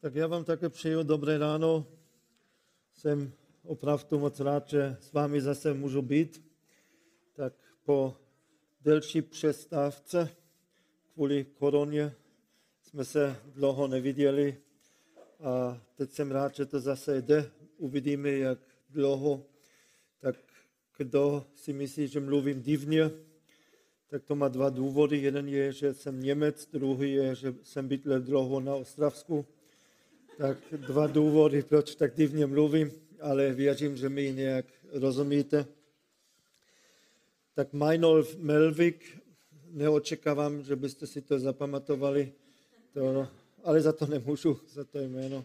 Tak já vám také přeju dobré ráno. Jsem opravdu moc rád, že s vámi zase můžu být. Tak po delší přestávce kvůli koroně jsme se dlouho neviděli a teď jsem rád, že to zase jde. Uvidíme, jak dlouho. Tak kdo si myslí, že mluvím divně, tak to má dva důvody. Jeden je, že jsem Němec, druhý je, že jsem bydlel dlouho na Ostravsku. Tak dva důvody, proč tak divně mluvím, ale věřím, že mi nějak rozumíte. Tak Meinolf Melvik, neočekávám, že byste si to zapamatovali, to, ale za to nemůžu, za to jméno.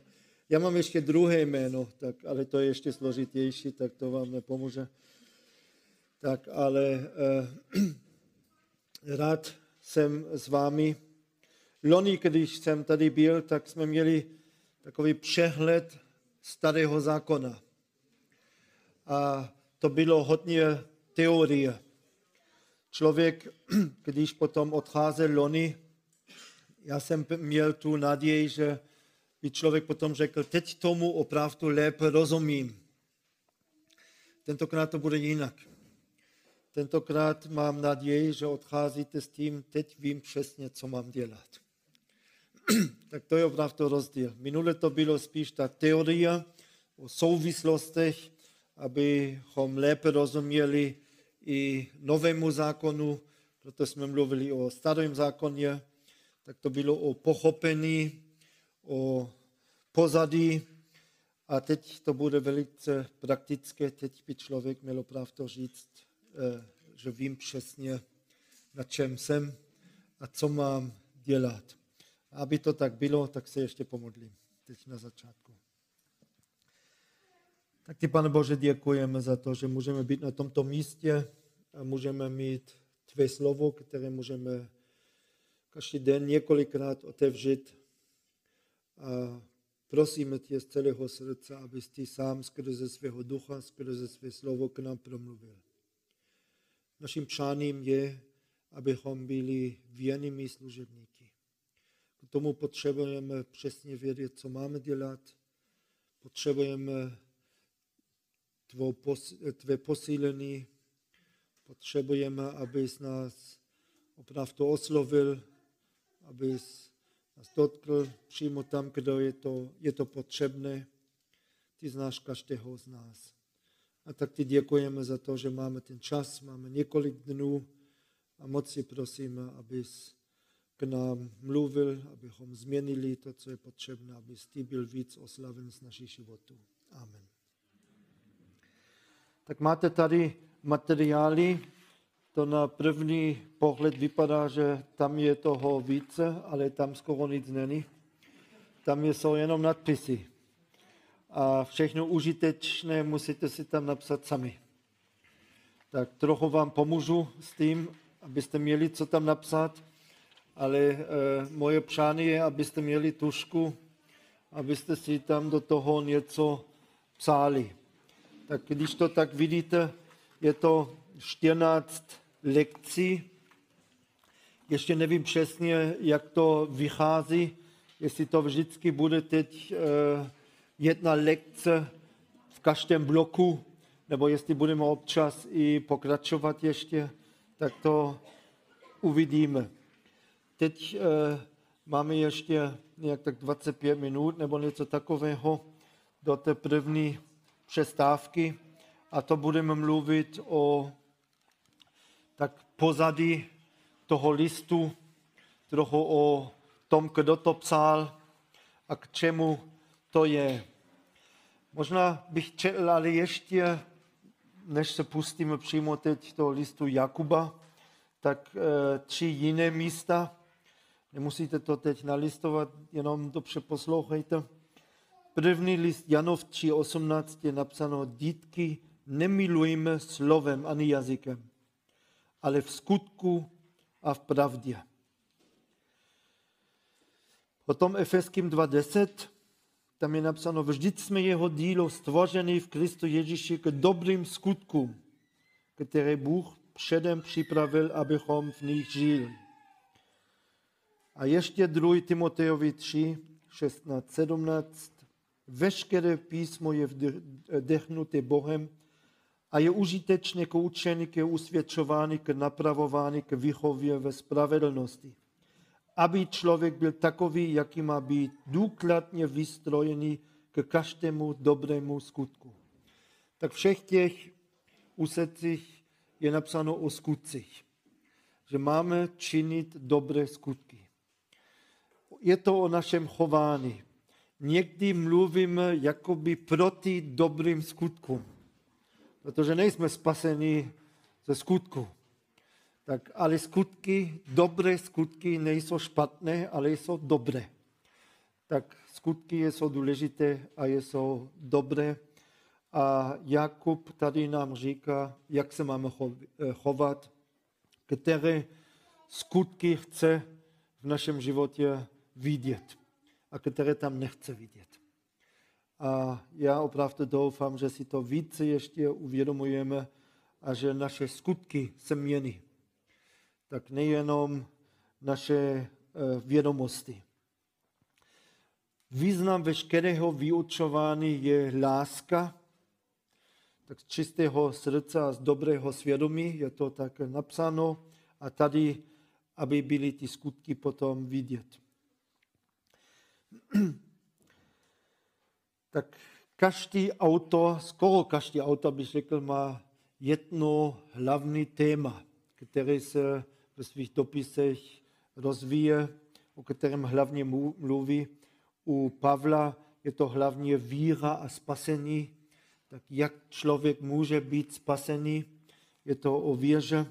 Já mám ještě druhé jméno, tak, ale to je ještě složitější, tak to vám nepomůže. Tak, ale eh, rád jsem s vámi. Loni, když jsem tady byl, tak jsme měli takový přehled starého zákona. A to bylo hodně teorie. Člověk, když potom odcházel loni, já jsem měl tu naději, že by člověk potom řekl, teď tomu opravdu lépe rozumím. Tentokrát to bude jinak. Tentokrát mám naději, že odcházíte s tím, teď vím přesně, co mám dělat. tak to je opravdu rozdíl. Minule to bylo spíš ta teorie o souvislostech, abychom lépe rozuměli i novému zákonu, proto jsme mluvili o starém zákoně, tak to bylo o pochopení, o pozadí a teď to bude velice praktické, teď by člověk měl opravdu říct, Eh, že vím přesně, na čem jsem a co mám dělat. Aby to tak bylo, tak se ještě pomodlím teď na začátku. Tak ti, pane Bože, děkujeme za to, že můžeme být na tomto místě a můžeme mít tvé slovo, které můžeme každý den několikrát otevřít. A prosíme tě z celého srdce, abys ty sám skrze svého ducha, skrze své slovo k nám promluvil. Naším přáním je, abychom byli věrnými služebníky. Tomu potřebujeme přesně vědět, co máme dělat. Potřebujeme tvé posílení. Potřebujeme, abys nás opravdu oslovil, abys nás dotkl přímo tam, kde je to, je to potřebné. Ty znáš každého z nás. A tak ti děkujeme za to, že máme ten čas, máme několik dnů a moc si prosíme, abys k nám mluvil, abychom změnili to, co je potřebné, abys ty byl víc oslaven z našich životů. Amen. Tak máte tady materiály, to na první pohled vypadá, že tam je toho více, ale tam skoro nic není. Tam jsou jenom nadpisy a všechno užitečné musíte si tam napsat sami. Tak trochu vám pomůžu s tím, abyste měli co tam napsat, ale e, moje přání je, abyste měli tušku, abyste si tam do toho něco psali. Tak když to tak vidíte, je to 14 lekcí. Ještě nevím přesně, jak to vychází, jestli to vždycky bude teď e, jedna lekce v každém bloku, nebo jestli budeme občas i pokračovat ještě, tak to uvidíme. Teď e, máme ještě nějak tak 25 minut nebo něco takového do té první přestávky a to budeme mluvit o tak pozadí toho listu, trochu o tom, kdo to psal a k čemu to je. Možná bych četl, ale ještě, než se pustíme přímo teď do listu Jakuba, tak e, tři jiné místa. Nemusíte to teď nalistovat, jenom dobře poslouchejte. První list Janov 3.18 je napsáno, dítky, nemilujme slovem ani jazykem, ale v skutku a v pravdě. Potom Efeským tam je napsáno, vždyť jsme jeho dílo stvořený v Kristu Ježíši k dobrým skutkům, které Bůh předem připravil, abychom v nich žili. A ještě 2. Timotejovi 3, 16, 17. Veškeré písmo je vdechnuté Bohem a je užitečné k učení, k usvědčování, k napravování, k výchově ve spravedlnosti. Aby člověk byl takový, jaký má být, důkladně vystrojený k každému dobrému skutku. Tak všech těch úsecích je napsáno o skutcích, že máme činit dobré skutky. Je to o našem chování. Někdy mluvíme jakoby proti dobrým skutkům, protože nejsme spaseni ze skutku. Tak, ale skutky, dobré skutky nejsou špatné, ale jsou dobré. Tak skutky jsou důležité a jsou dobré. A Jakub tady nám říká, jak se máme chovat, které skutky chce v našem životě vidět a které tam nechce vidět. A já opravdu doufám, že si to více ještě uvědomujeme a že naše skutky se mění. Tak nejenom naše eh, vědomosti. Význam veškerého vyučování je láska, tak z čistého srdce a z dobrého svědomí je to tak napsáno a tady, aby byly ty skutky potom vidět. tak každý autor, skoro každý autor bych řekl, má jedno hlavní téma, které se ve svých dopisech rozvíje, o kterém hlavně mluví. U Pavla je to hlavně víra a spasení, tak jak člověk může být spasený, je to o víře.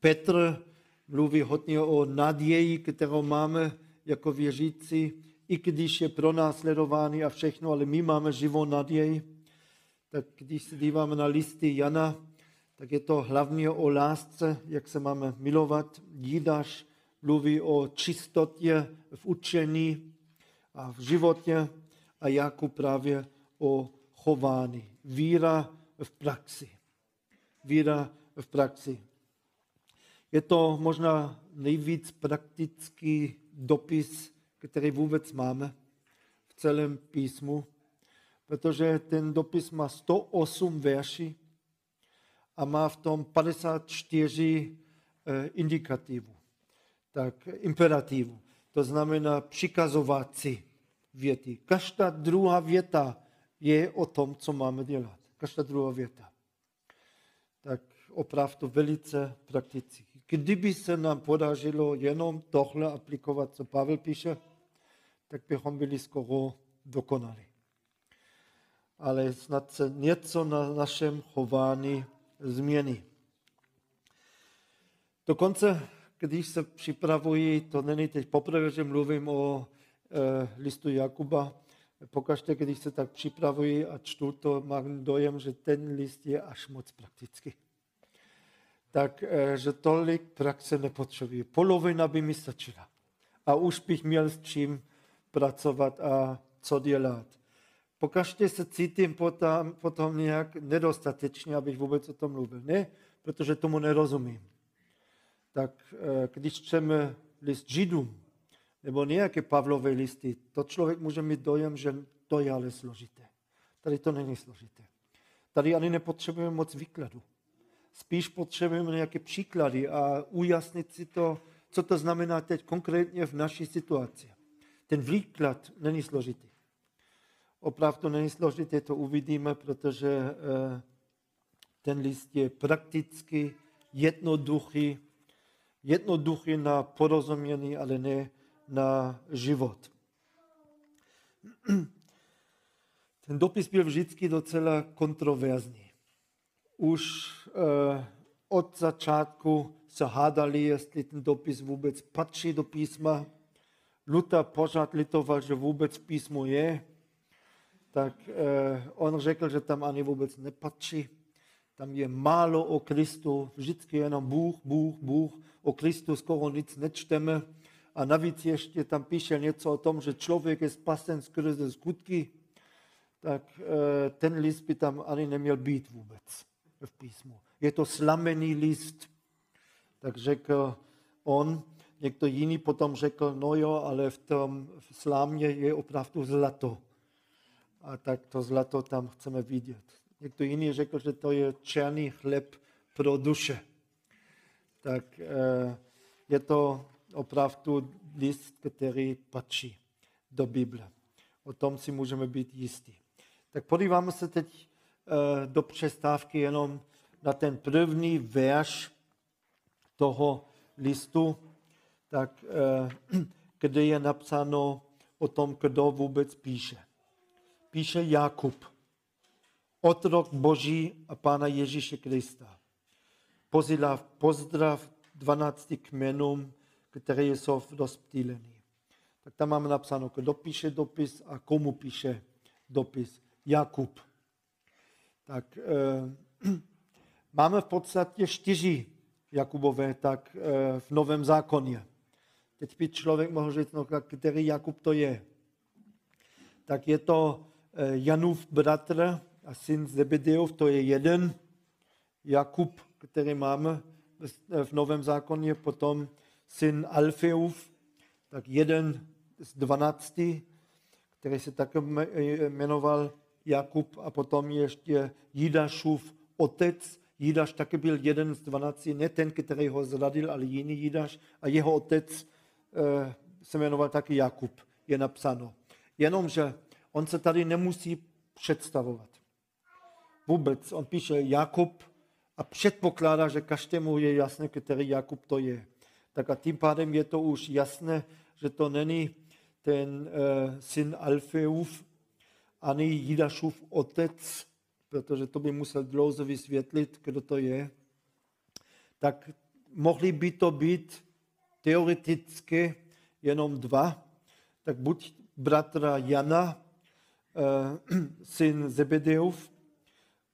Petr mluví hodně o naději, kterou máme jako věřící, i když je pro nás sledovaný a všechno, ale my máme živou naději. Tak když se díváme na listy Jana, tak je to hlavně o lásce, jak se máme milovat. Jídaš mluví o čistotě v učení a v životě a Jakub právě o chování. Víra v praxi. Víra v praxi. Je to možná nejvíc praktický dopis, který vůbec máme v celém písmu, protože ten dopis má 108 verší a má v tom 54 eh, indikativů, tak imperativů. To znamená přikazovací věty. Každá druhá věta je o tom, co máme dělat. Každá druhá věta. Tak opravdu velice prakticky. Kdyby se nám podařilo jenom tohle aplikovat, co Pavel píše, tak bychom byli skoro dokonali. Ale snad se něco na našem chování změní. Dokonce, když se připravuji, to není teď poprvé, že mluvím o e, listu Jakuba, pokaždé, když se tak připravuji a čtu to, mám dojem, že ten list je až moc praktický. Tak, e, že tolik praxe nepotřebuje. Polovina by mi stačila. A už bych měl s čím pracovat a co dělat. Pokaždé se cítím potom, potom nějak nedostatečně, abych vůbec o tom mluvil. Ne, protože tomu nerozumím. Tak eh, když čteme list Židům, nebo nějaké Pavlové listy, to člověk může mít dojem, že to je ale složité. Tady to není složité. Tady ani nepotřebujeme moc výkladu. Spíš potřebujeme nějaké příklady a ujasnit si to, co to znamená teď konkrétně v naší situaci. Ten výklad není složitý opravdu není složité, to uvidíme, protože eh, ten list je prakticky jednoduchý, jednoduchý na porozumění, ale ne na život. Ten dopis byl vždycky docela kontroverzní. Už eh, od začátku se hádali, jestli ten dopis vůbec patří do písma. Luther pořád litoval, že vůbec písmo je, tak eh, on řekl, že tam ani vůbec nepatří. Tam je málo o Kristu, vždycky jenom Bůh, Bůh, Bůh. O Kristu skoro nic nečteme. A navíc ještě tam píše něco o tom, že člověk je spasen skrze skutky. Tak eh, ten list by tam ani neměl být vůbec v písmu. Je to slamený list. Tak řekl on, někdo jiný potom řekl, no jo, ale v tom v slámě je opravdu zlato. A tak to zlato tam chceme vidět. Někdo jiný řekl, že to je černý chleb pro duše. Tak eh, je to opravdu list, který patří do Bible. O tom si můžeme být jistí. Tak podíváme se teď do přestávky jenom na ten první verš toho listu, tak eh, kde je napsáno o tom, kdo vůbec píše. Píše Jakub, otrok Boží a Pána Ježíše Krista. Pozdrav, pozdrav 12 kmenům, které jsou rozptýlení. Tak tam máme napsáno, kdo píše dopis a komu píše dopis. Jakub. Tak eh, máme v podstatě čtyři Jakubové, tak eh, v Novém zákoně. Teď by člověk mohl říct, no, který Jakub to je. Tak je to eh, Janův bratr a syn Zebedeův, to je jeden Jakub, který máme v Novém zákoně, potom syn Alfeův, tak jeden z dvanácti, který se také jmenoval Jakub a potom ještě Jidašův otec. Jidaš taky byl jeden z dvanácti, ne ten, který ho zradil, ale jiný Jidaš a jeho otec eh, se jmenoval taky Jakub, je napsáno. Jenomže on se tady nemusí představovat. Vůbec, on píše Jakub a předpokládá, že každému je jasné, který Jakub to je. Tak a tím pádem je to už jasné, že to není ten uh, syn Alfeův, ani Jidašův otec, protože to by musel dlouze vysvětlit, kdo to je, tak mohli by to být teoreticky jenom dva, tak buď bratra Jana, uh, syn Zebedeův,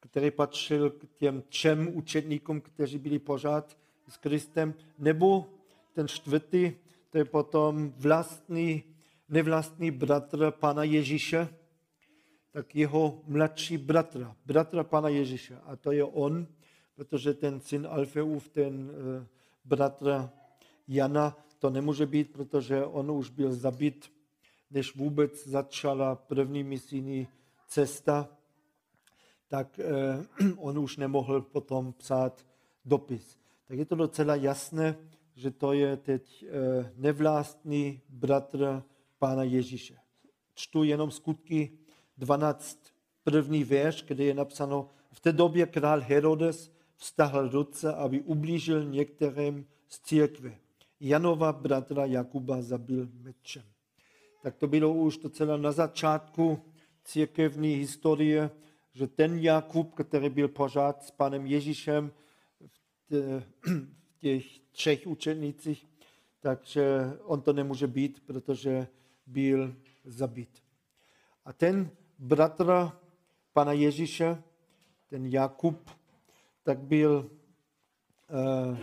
který patřil k těm třem učedníkům, kteří byli pořád s Kristem, nebo ten čtvrtý, to je potom vlastní, nevlastní bratr Pana Ježíše, tak jeho mladší bratra, bratra Pana Ježíše. A to je on, protože ten syn Alfeův, ten uh, bratr Jana, to nemůže být, protože on už byl zabit, než vůbec začala první misijní cesta, tak uh, on už nemohl potom psát dopis. Tak je to docela jasné, že to je teď eh, nevlastný bratr Pána Ježíše. Čtu jenom skutky 12, první verš, kde je napsáno, v té době král Herodes vstahl ruce, aby ublížil některým z církve. Janova bratra Jakuba zabil mečem. Tak to bylo už docela na začátku církevní historie, že ten Jakub, který byl pořád s panem Ježíšem v těch třech učenicích, takže on to nemůže být, protože byl zabit. A ten bratr pana Ježíše, ten Jakub, tak byl uh,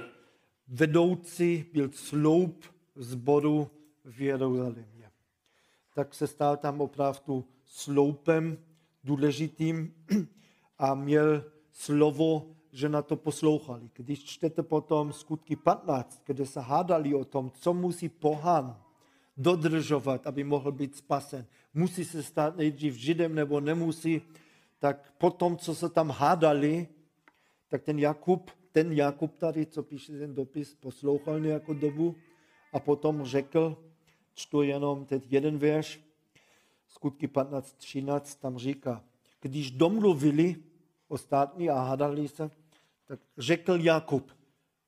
vedoucí, byl sloup zboru v Jeruzalémě. Tak se stal tam opravdu sloupem důležitým a měl slovo že na to poslouchali. Když čtete potom skutky 15, kde se hádali o tom, co musí pohán dodržovat, aby mohl být spasen, musí se stát nejdřív židem nebo nemusí, tak potom, co se tam hádali, tak ten Jakub, ten Jakub tady, co píše ten dopis, poslouchal nějakou dobu a potom řekl, čtu jenom teď jeden verš, skutky 15, 13, tam říká, když domluvili ostatní a hádali se, tak řekl Jakub,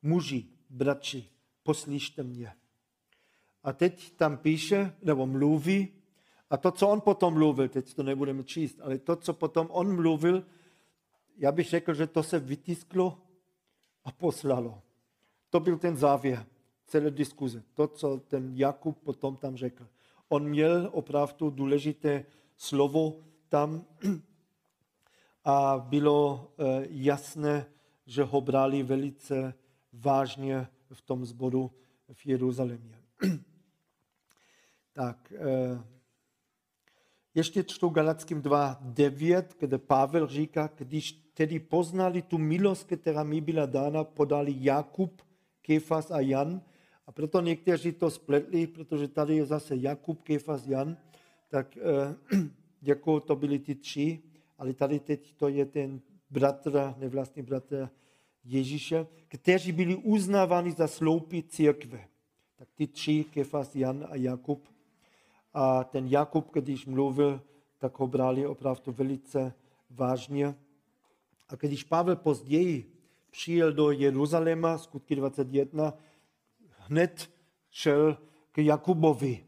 muži, bratři, poslyšte mě. A teď tam píše, nebo mluví, a to, co on potom mluvil, teď to nebudeme číst, ale to, co potom on mluvil, já bych řekl, že to se vytisklo a poslalo. To byl ten závěr celé diskuze. To, co ten Jakub potom tam řekl. On měl opravdu důležité slovo tam a bylo eh, jasné, že ho brali velice vážně v tom zboru v Jeruzalémě. tak, eh, ještě čtu Galackým 2.9, kde Pavel říká, když tedy poznali tu milost, která mi byla dána, podali Jakub, Kefas a Jan A proto někteří to spletli, protože tady je zase Jakub, Kefas, Jan, tak jako to byli ty tři, ale tady teď to je ten bratr, nevlastní bratr Ježíše, kteří byli uznáváni za sloupy církve. Tak ty tři, Kefas, Jan a Jakub. A ten Jakub, když mluvil, tak ho brali opravdu velice vážně. A když Pavel později přijel do Jeruzaléma, skutky 21, hned šel k Jakubovi.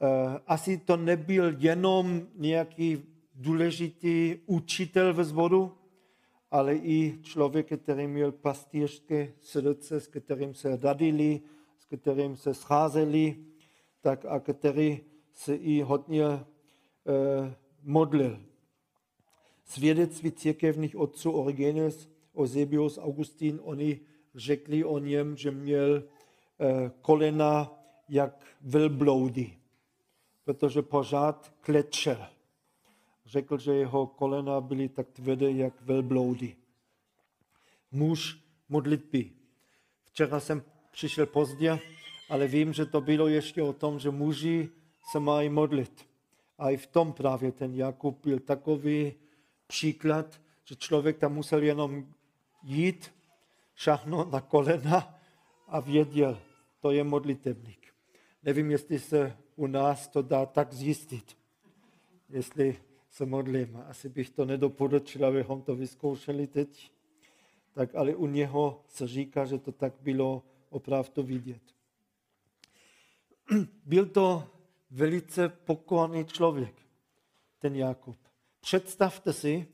Eh, asi to nebyl jenom nějaký důležitý učitel ve zboru, ale i člověk, který měl pastýřské srdce, s kterým se radili, s kterým se scházeli, tak a který se i hodně eh, modlil. Svědectví církevních otců Origenes, Eusebius, Augustin, oni řekli o něm, že měl eh, kolena jak velbloudy, protože pořád klečel. Řekl, že jeho kolena byly tak tvrdé jak velbloudy. Muž modlitby. Včera jsem přišel pozdě, ale vím, že to bylo ještě o tom, že muži se mají modlit. A i v tom právě ten Jakub byl takový příklad, že člověk tam musel jenom jít, šahnout na kolena a věděl, to je modlitebník. Nevím, jestli se u nás to dá tak zjistit. Jestli se modlím. Asi bych to nedoporučil, abychom to vyzkoušeli teď. Tak ale u něho se říká, že to tak bylo opravdu vidět. Byl to velice pokorný člověk, ten Jakub. Představte si,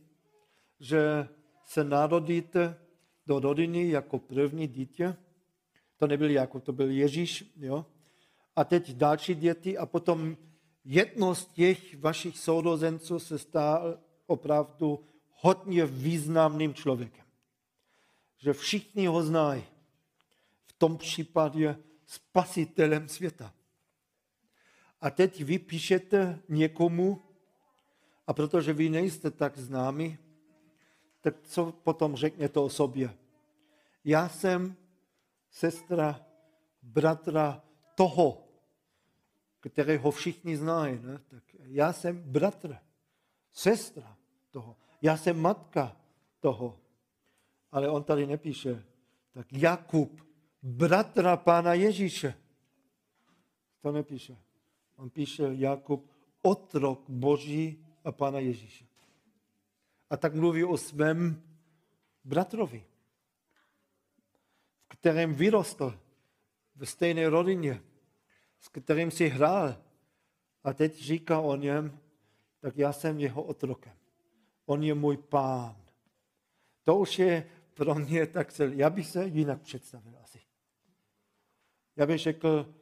že se narodíte do rodiny jako první dítě. To nebyl Jakub, to byl Ježíš. Jo? A teď další děti a potom jedno z těch vašich sourozenců se stal opravdu hodně významným člověkem. Že všichni ho znají. V tom případě spasitelem světa. A teď vy píšete někomu, a protože vy nejste tak známi, tak co potom řekněte o sobě? Já jsem sestra, bratra toho, kterého všichni znají. Ne? Tak já jsem bratr, sestra toho. Já jsem matka toho. Ale on tady nepíše. Tak Jakub, bratra pána Ježíše. To nepíše. On píše Jakub, otrok Boží a pána Ježíše. A tak mluví o svém bratrovi, v kterém vyrostl ve stejné rodině s kterým si hrál. A teď říká o něm, tak já jsem jeho otrokem. On je můj pán. To už je pro mě tak celý. Já bych se jinak představil asi. Já bych řekl,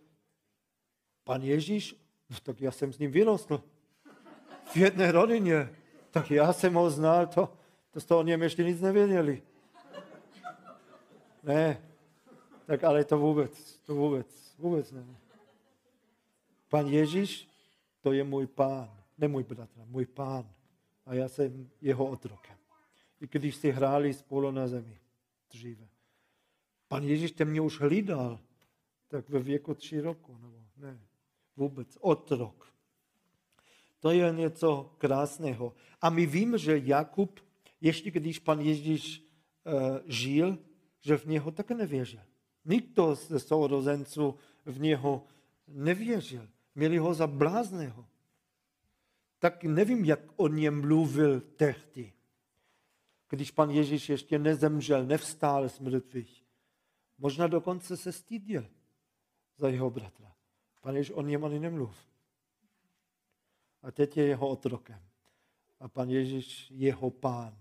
pan Ježíš, no tak já jsem s ním vyrostl. V jedné rodině. Tak já jsem ho znal, to, to jste o něm ještě nic nevěděli. Ne, tak ale to vůbec, to vůbec, vůbec ne. Pan Ježíš, to je můj pán, ne můj bratr, můj pán. A já jsem jeho otrokem. I když si hráli spolu na zemi dříve. Pan Ježíš ten mě už hlídal, tak ve věku tři roku, nebo ne, vůbec, otrok. To je něco krásného. A my víme, že Jakub, ještě když pan Ježíš uh, žil, že v něho také nevěřil. Nikdo ze sourozenců v něho nevěřil. Měli ho za blázného. Tak nevím, jak o něm mluvil tehdy, když pan Ježíš ještě nezemřel, nevstál z mrtvých. Možná dokonce se styděl za jeho bratra. Pan Ježíš o něm ani nemluv. A teď je jeho otrokem. A pan Ježíš jeho pán.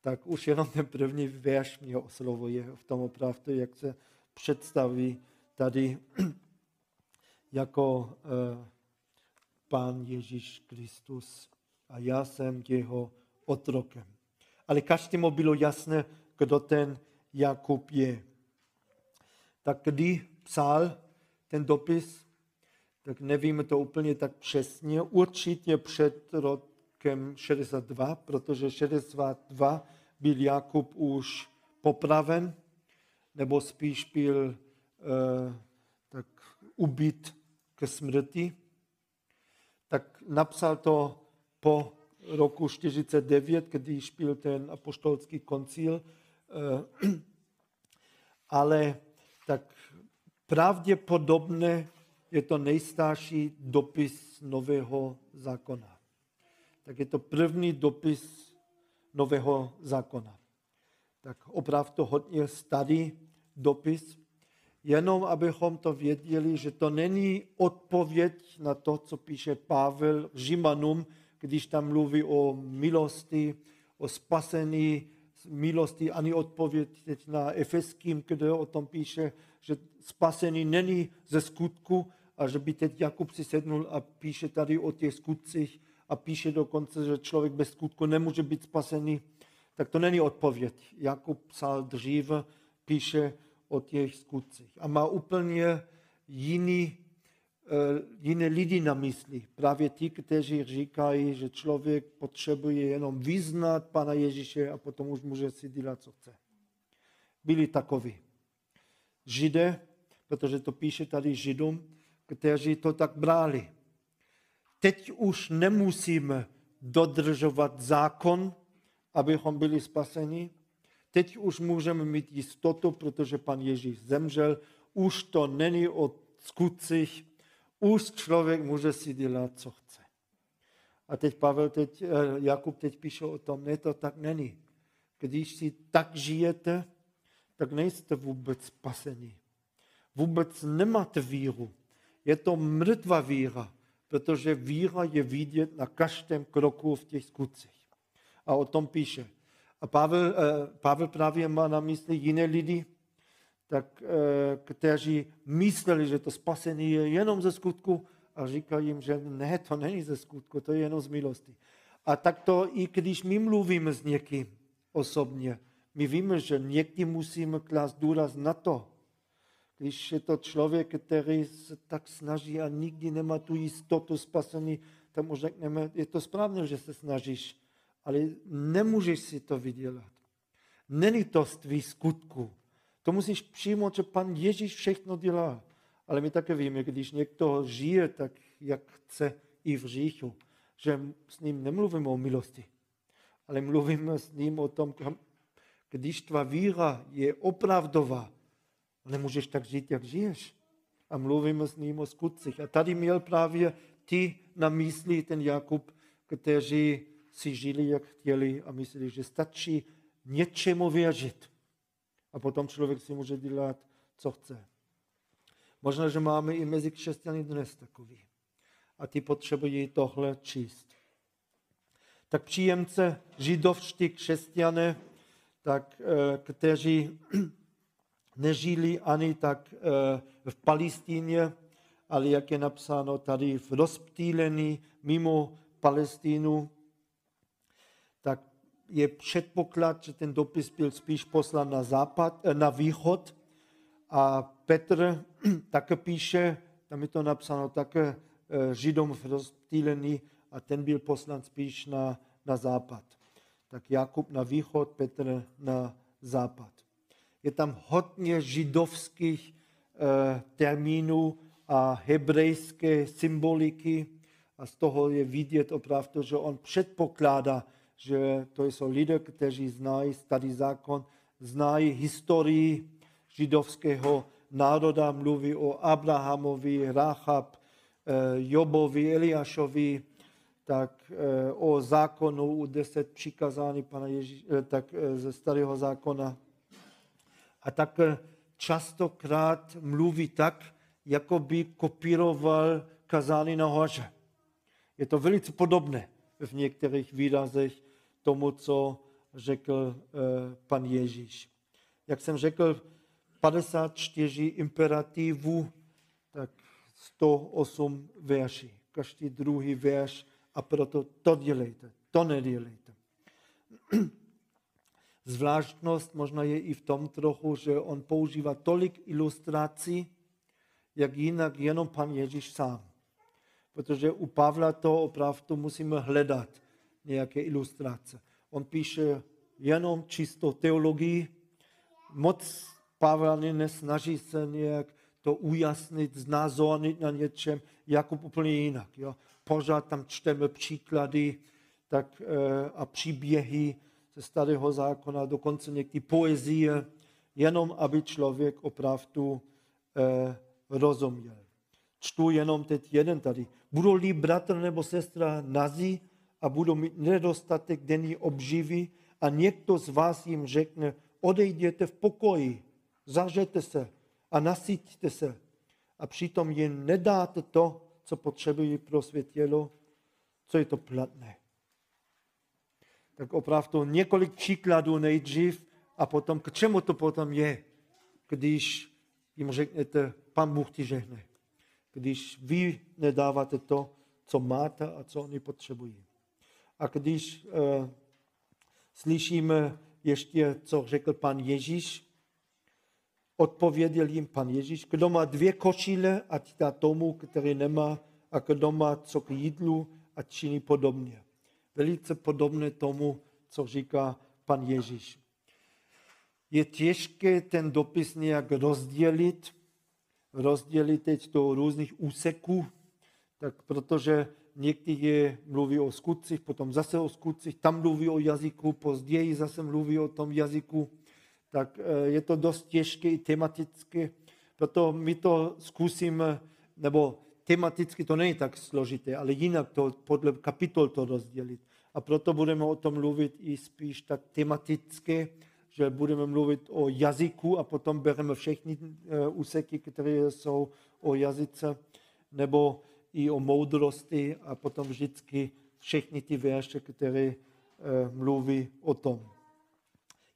Tak už jenom ten první verš mě oslovuje v tom opravdu, jak se představí tady jako uh, Pán Ježíš Kristus a já jsem jeho otrokem. Ale každému bylo jasné, kdo ten Jakub je. Tak kdy psal ten dopis, tak nevíme to úplně tak přesně. Určitě před rokem 62, protože 62 byl Jakub už popraven, nebo spíš byl uh, ubít ke smrti, tak napsal to po roku 49, když byl ten apoštolský koncil, eh, ale tak pravděpodobně je to nejstarší dopis Nového zákona. Tak je to první dopis Nového zákona. Tak opravdu hodně starý dopis, jenom abychom to věděli, že to není odpověď na to, co píše Pavel Žimanům, když tam mluví o milosti, o spasení milosti, ani odpověď teď na Efeským, kde o tom píše, že spasení není ze skutku, a že by teď Jakub si sednul a píše tady o těch skutcích a píše dokonce, že člověk bez skutku nemůže být spasený, tak to není odpověď. Jakub psal dříve, píše o těch skutcích a má úplně jiný, uh, jiné lidi na mysli. Právě ti, kteří říkají, že člověk potřebuje jenom vyznat Pana Ježíše a potom už může si dělat, co chce. Byli takoví. Židé, protože to píše tady Židům, kteří to tak brali. Teď už nemusíme dodržovat zákon, abychom byli spaseni. Teď už můžeme mít jistotu, protože pan Ježíš zemřel. Už to není o skutcích. Už člověk může si dělat, co chce. A teď Pavel, teď, eh, Jakub teď píše o tom, ne, to tak není. Když si tak žijete, tak nejste vůbec spasení. Vůbec nemáte víru. Je to mrtvá víra, protože víra je vidět na každém kroku v těch skutcích. A o tom píše. A Pavel, eh, Pavel právě má na mysli jiné lidi, tak, eh, kteří mysleli, že to spasení je jenom ze skutku a říkají jim, že ne, to není ze skutku, to je jenom z milosti. A tak to i když my mluvíme s někým osobně, my víme, že někdy musíme klást důraz na to, když je to člověk, který se tak snaží a nikdy nemá tu jistotu spasení, tak mu řekneme, je to správně, že se snažíš, ale nemůžeš si to vydělat. Není to z tvých skutků. To musíš přijmout, že pan Ježíš všechno dělá. Ale my také víme, když někdo žije tak, jak chce i v říchu, že s ním nemluvíme o milosti, ale mluvíme s ním o tom, když tvá víra je opravdová, Nemůžeš tak žít, jak žiješ. A mluvíme s ním o skutcích. A tady měl právě ty na mysli, ten Jakub, kteří si žili, jak chtěli a mysleli, že stačí něčemu věřit. A potom člověk si může dělat, co chce. Možná, že máme i mezi křesťany dnes takový. A ty potřebují tohle číst. Tak příjemce židovští křesťané, tak, eh, kteří nežili ani tak eh, v Palestíně, ale jak je napsáno tady v rozptýlení mimo Palestínu, tak je předpoklad, že ten dopis byl spíš poslán na, západ, eh, na východ a Petr také píše, tam je to napsáno také eh, Židom v rozptýlení a ten byl poslán spíš na, na západ. Tak Jakub na východ, Petr na západ. Je tam hodně židovských eh, termínů a hebrejské symboliky a z toho je vidět opravdu, že on předpokládá, že to jsou lidé, kteří znají starý zákon, znají historii židovského národa, mluví o Abrahamovi, Rachab, eh, Jobovi, Eliášovi, tak eh, o zákonu, u deset přikazání pana Ježíš, tak ze starého zákona a tak eh, častokrát mluví tak, jako by kopíroval kazání na hoře. Je to velice podobné v některých výrazech tomu, co řekl eh, pan Ježíš. Jak jsem řekl, 54 imperativů, tak 108 verší. Každý druhý verš a proto to dělejte, to nedělejte. Zvláštnost možná je i v tom trochu, že on používá tolik ilustrací, jak jinak jenom pan Ježíš sám. Protože u Pavla to opravdu musíme hledat nějaké ilustrace. On píše jenom čistou teologii, moc Pavel nesnaží se nějak to ujasnit, znázornit na něčem, Jakub úplně jinak. Jo. Pořád tam čteme příklady tak, eh, a příběhy ze starého zákona, dokonce někdy poezie, jenom aby člověk opravdu eh, rozuměl. Čtu jenom teď jeden tady. Budou-li bratr nebo sestra nazí a budou mít nedostatek denní obživy a někdo z vás jim řekne, odejděte v pokoji, zažete se a nasyťte se a přitom jim nedáte to, co potřebují pro své tělo, co je to platné. Tak opravdu několik příkladů nejdřív a potom, k čemu to potom je, když jim řeknete, pan Bůh ti žehne. Když vy nedáváte to, co máte a co oni potřebují. A když uh, slyšíme ještě, co řekl pan Ježíš, odpověděl jim pan Ježíš, kdo má dvě košile, ať dá tomu, který nemá, a kdo má co k jídlu, ať činí podobně. Velice podobné tomu, co říká pan Ježíš. Je těžké ten dopis nějak rozdělit, rozdělit teď do různých úseků, tak protože někdy mluví o skutcích, potom zase o skutcích, tam mluví o jazyku, později zase mluví o tom jazyku, tak eh, je to dost těžké i tematické, proto my to zkusíme, nebo tematicky to není tak složité, ale jinak to podle kapitol to rozdělit. A proto budeme o tom mluvit i spíš tak tematicky, že budeme mluvit o jazyku a potom bereme všechny eh, úseky, které jsou o jazyce, nebo i o moudrosti a potom vždycky všechny ty verše, které eh, mluví o tom.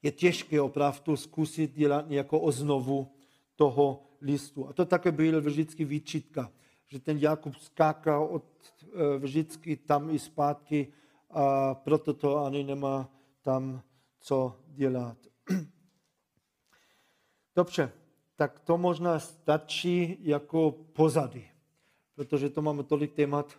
Je těžké opravdu zkusit dělat nějakou oznovu toho listu. A to také byl vždycky výčitka, že ten Jakub skákal od eh, vždycky tam i zpátky a proto to ani nemá tam co dělat. Dobře, tak to možná stačí jako pozady protože to máme tolik témat,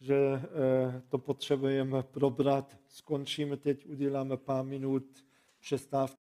že eh, to potřebujeme probrat. Skončíme teď, uděláme pár minut přestávky.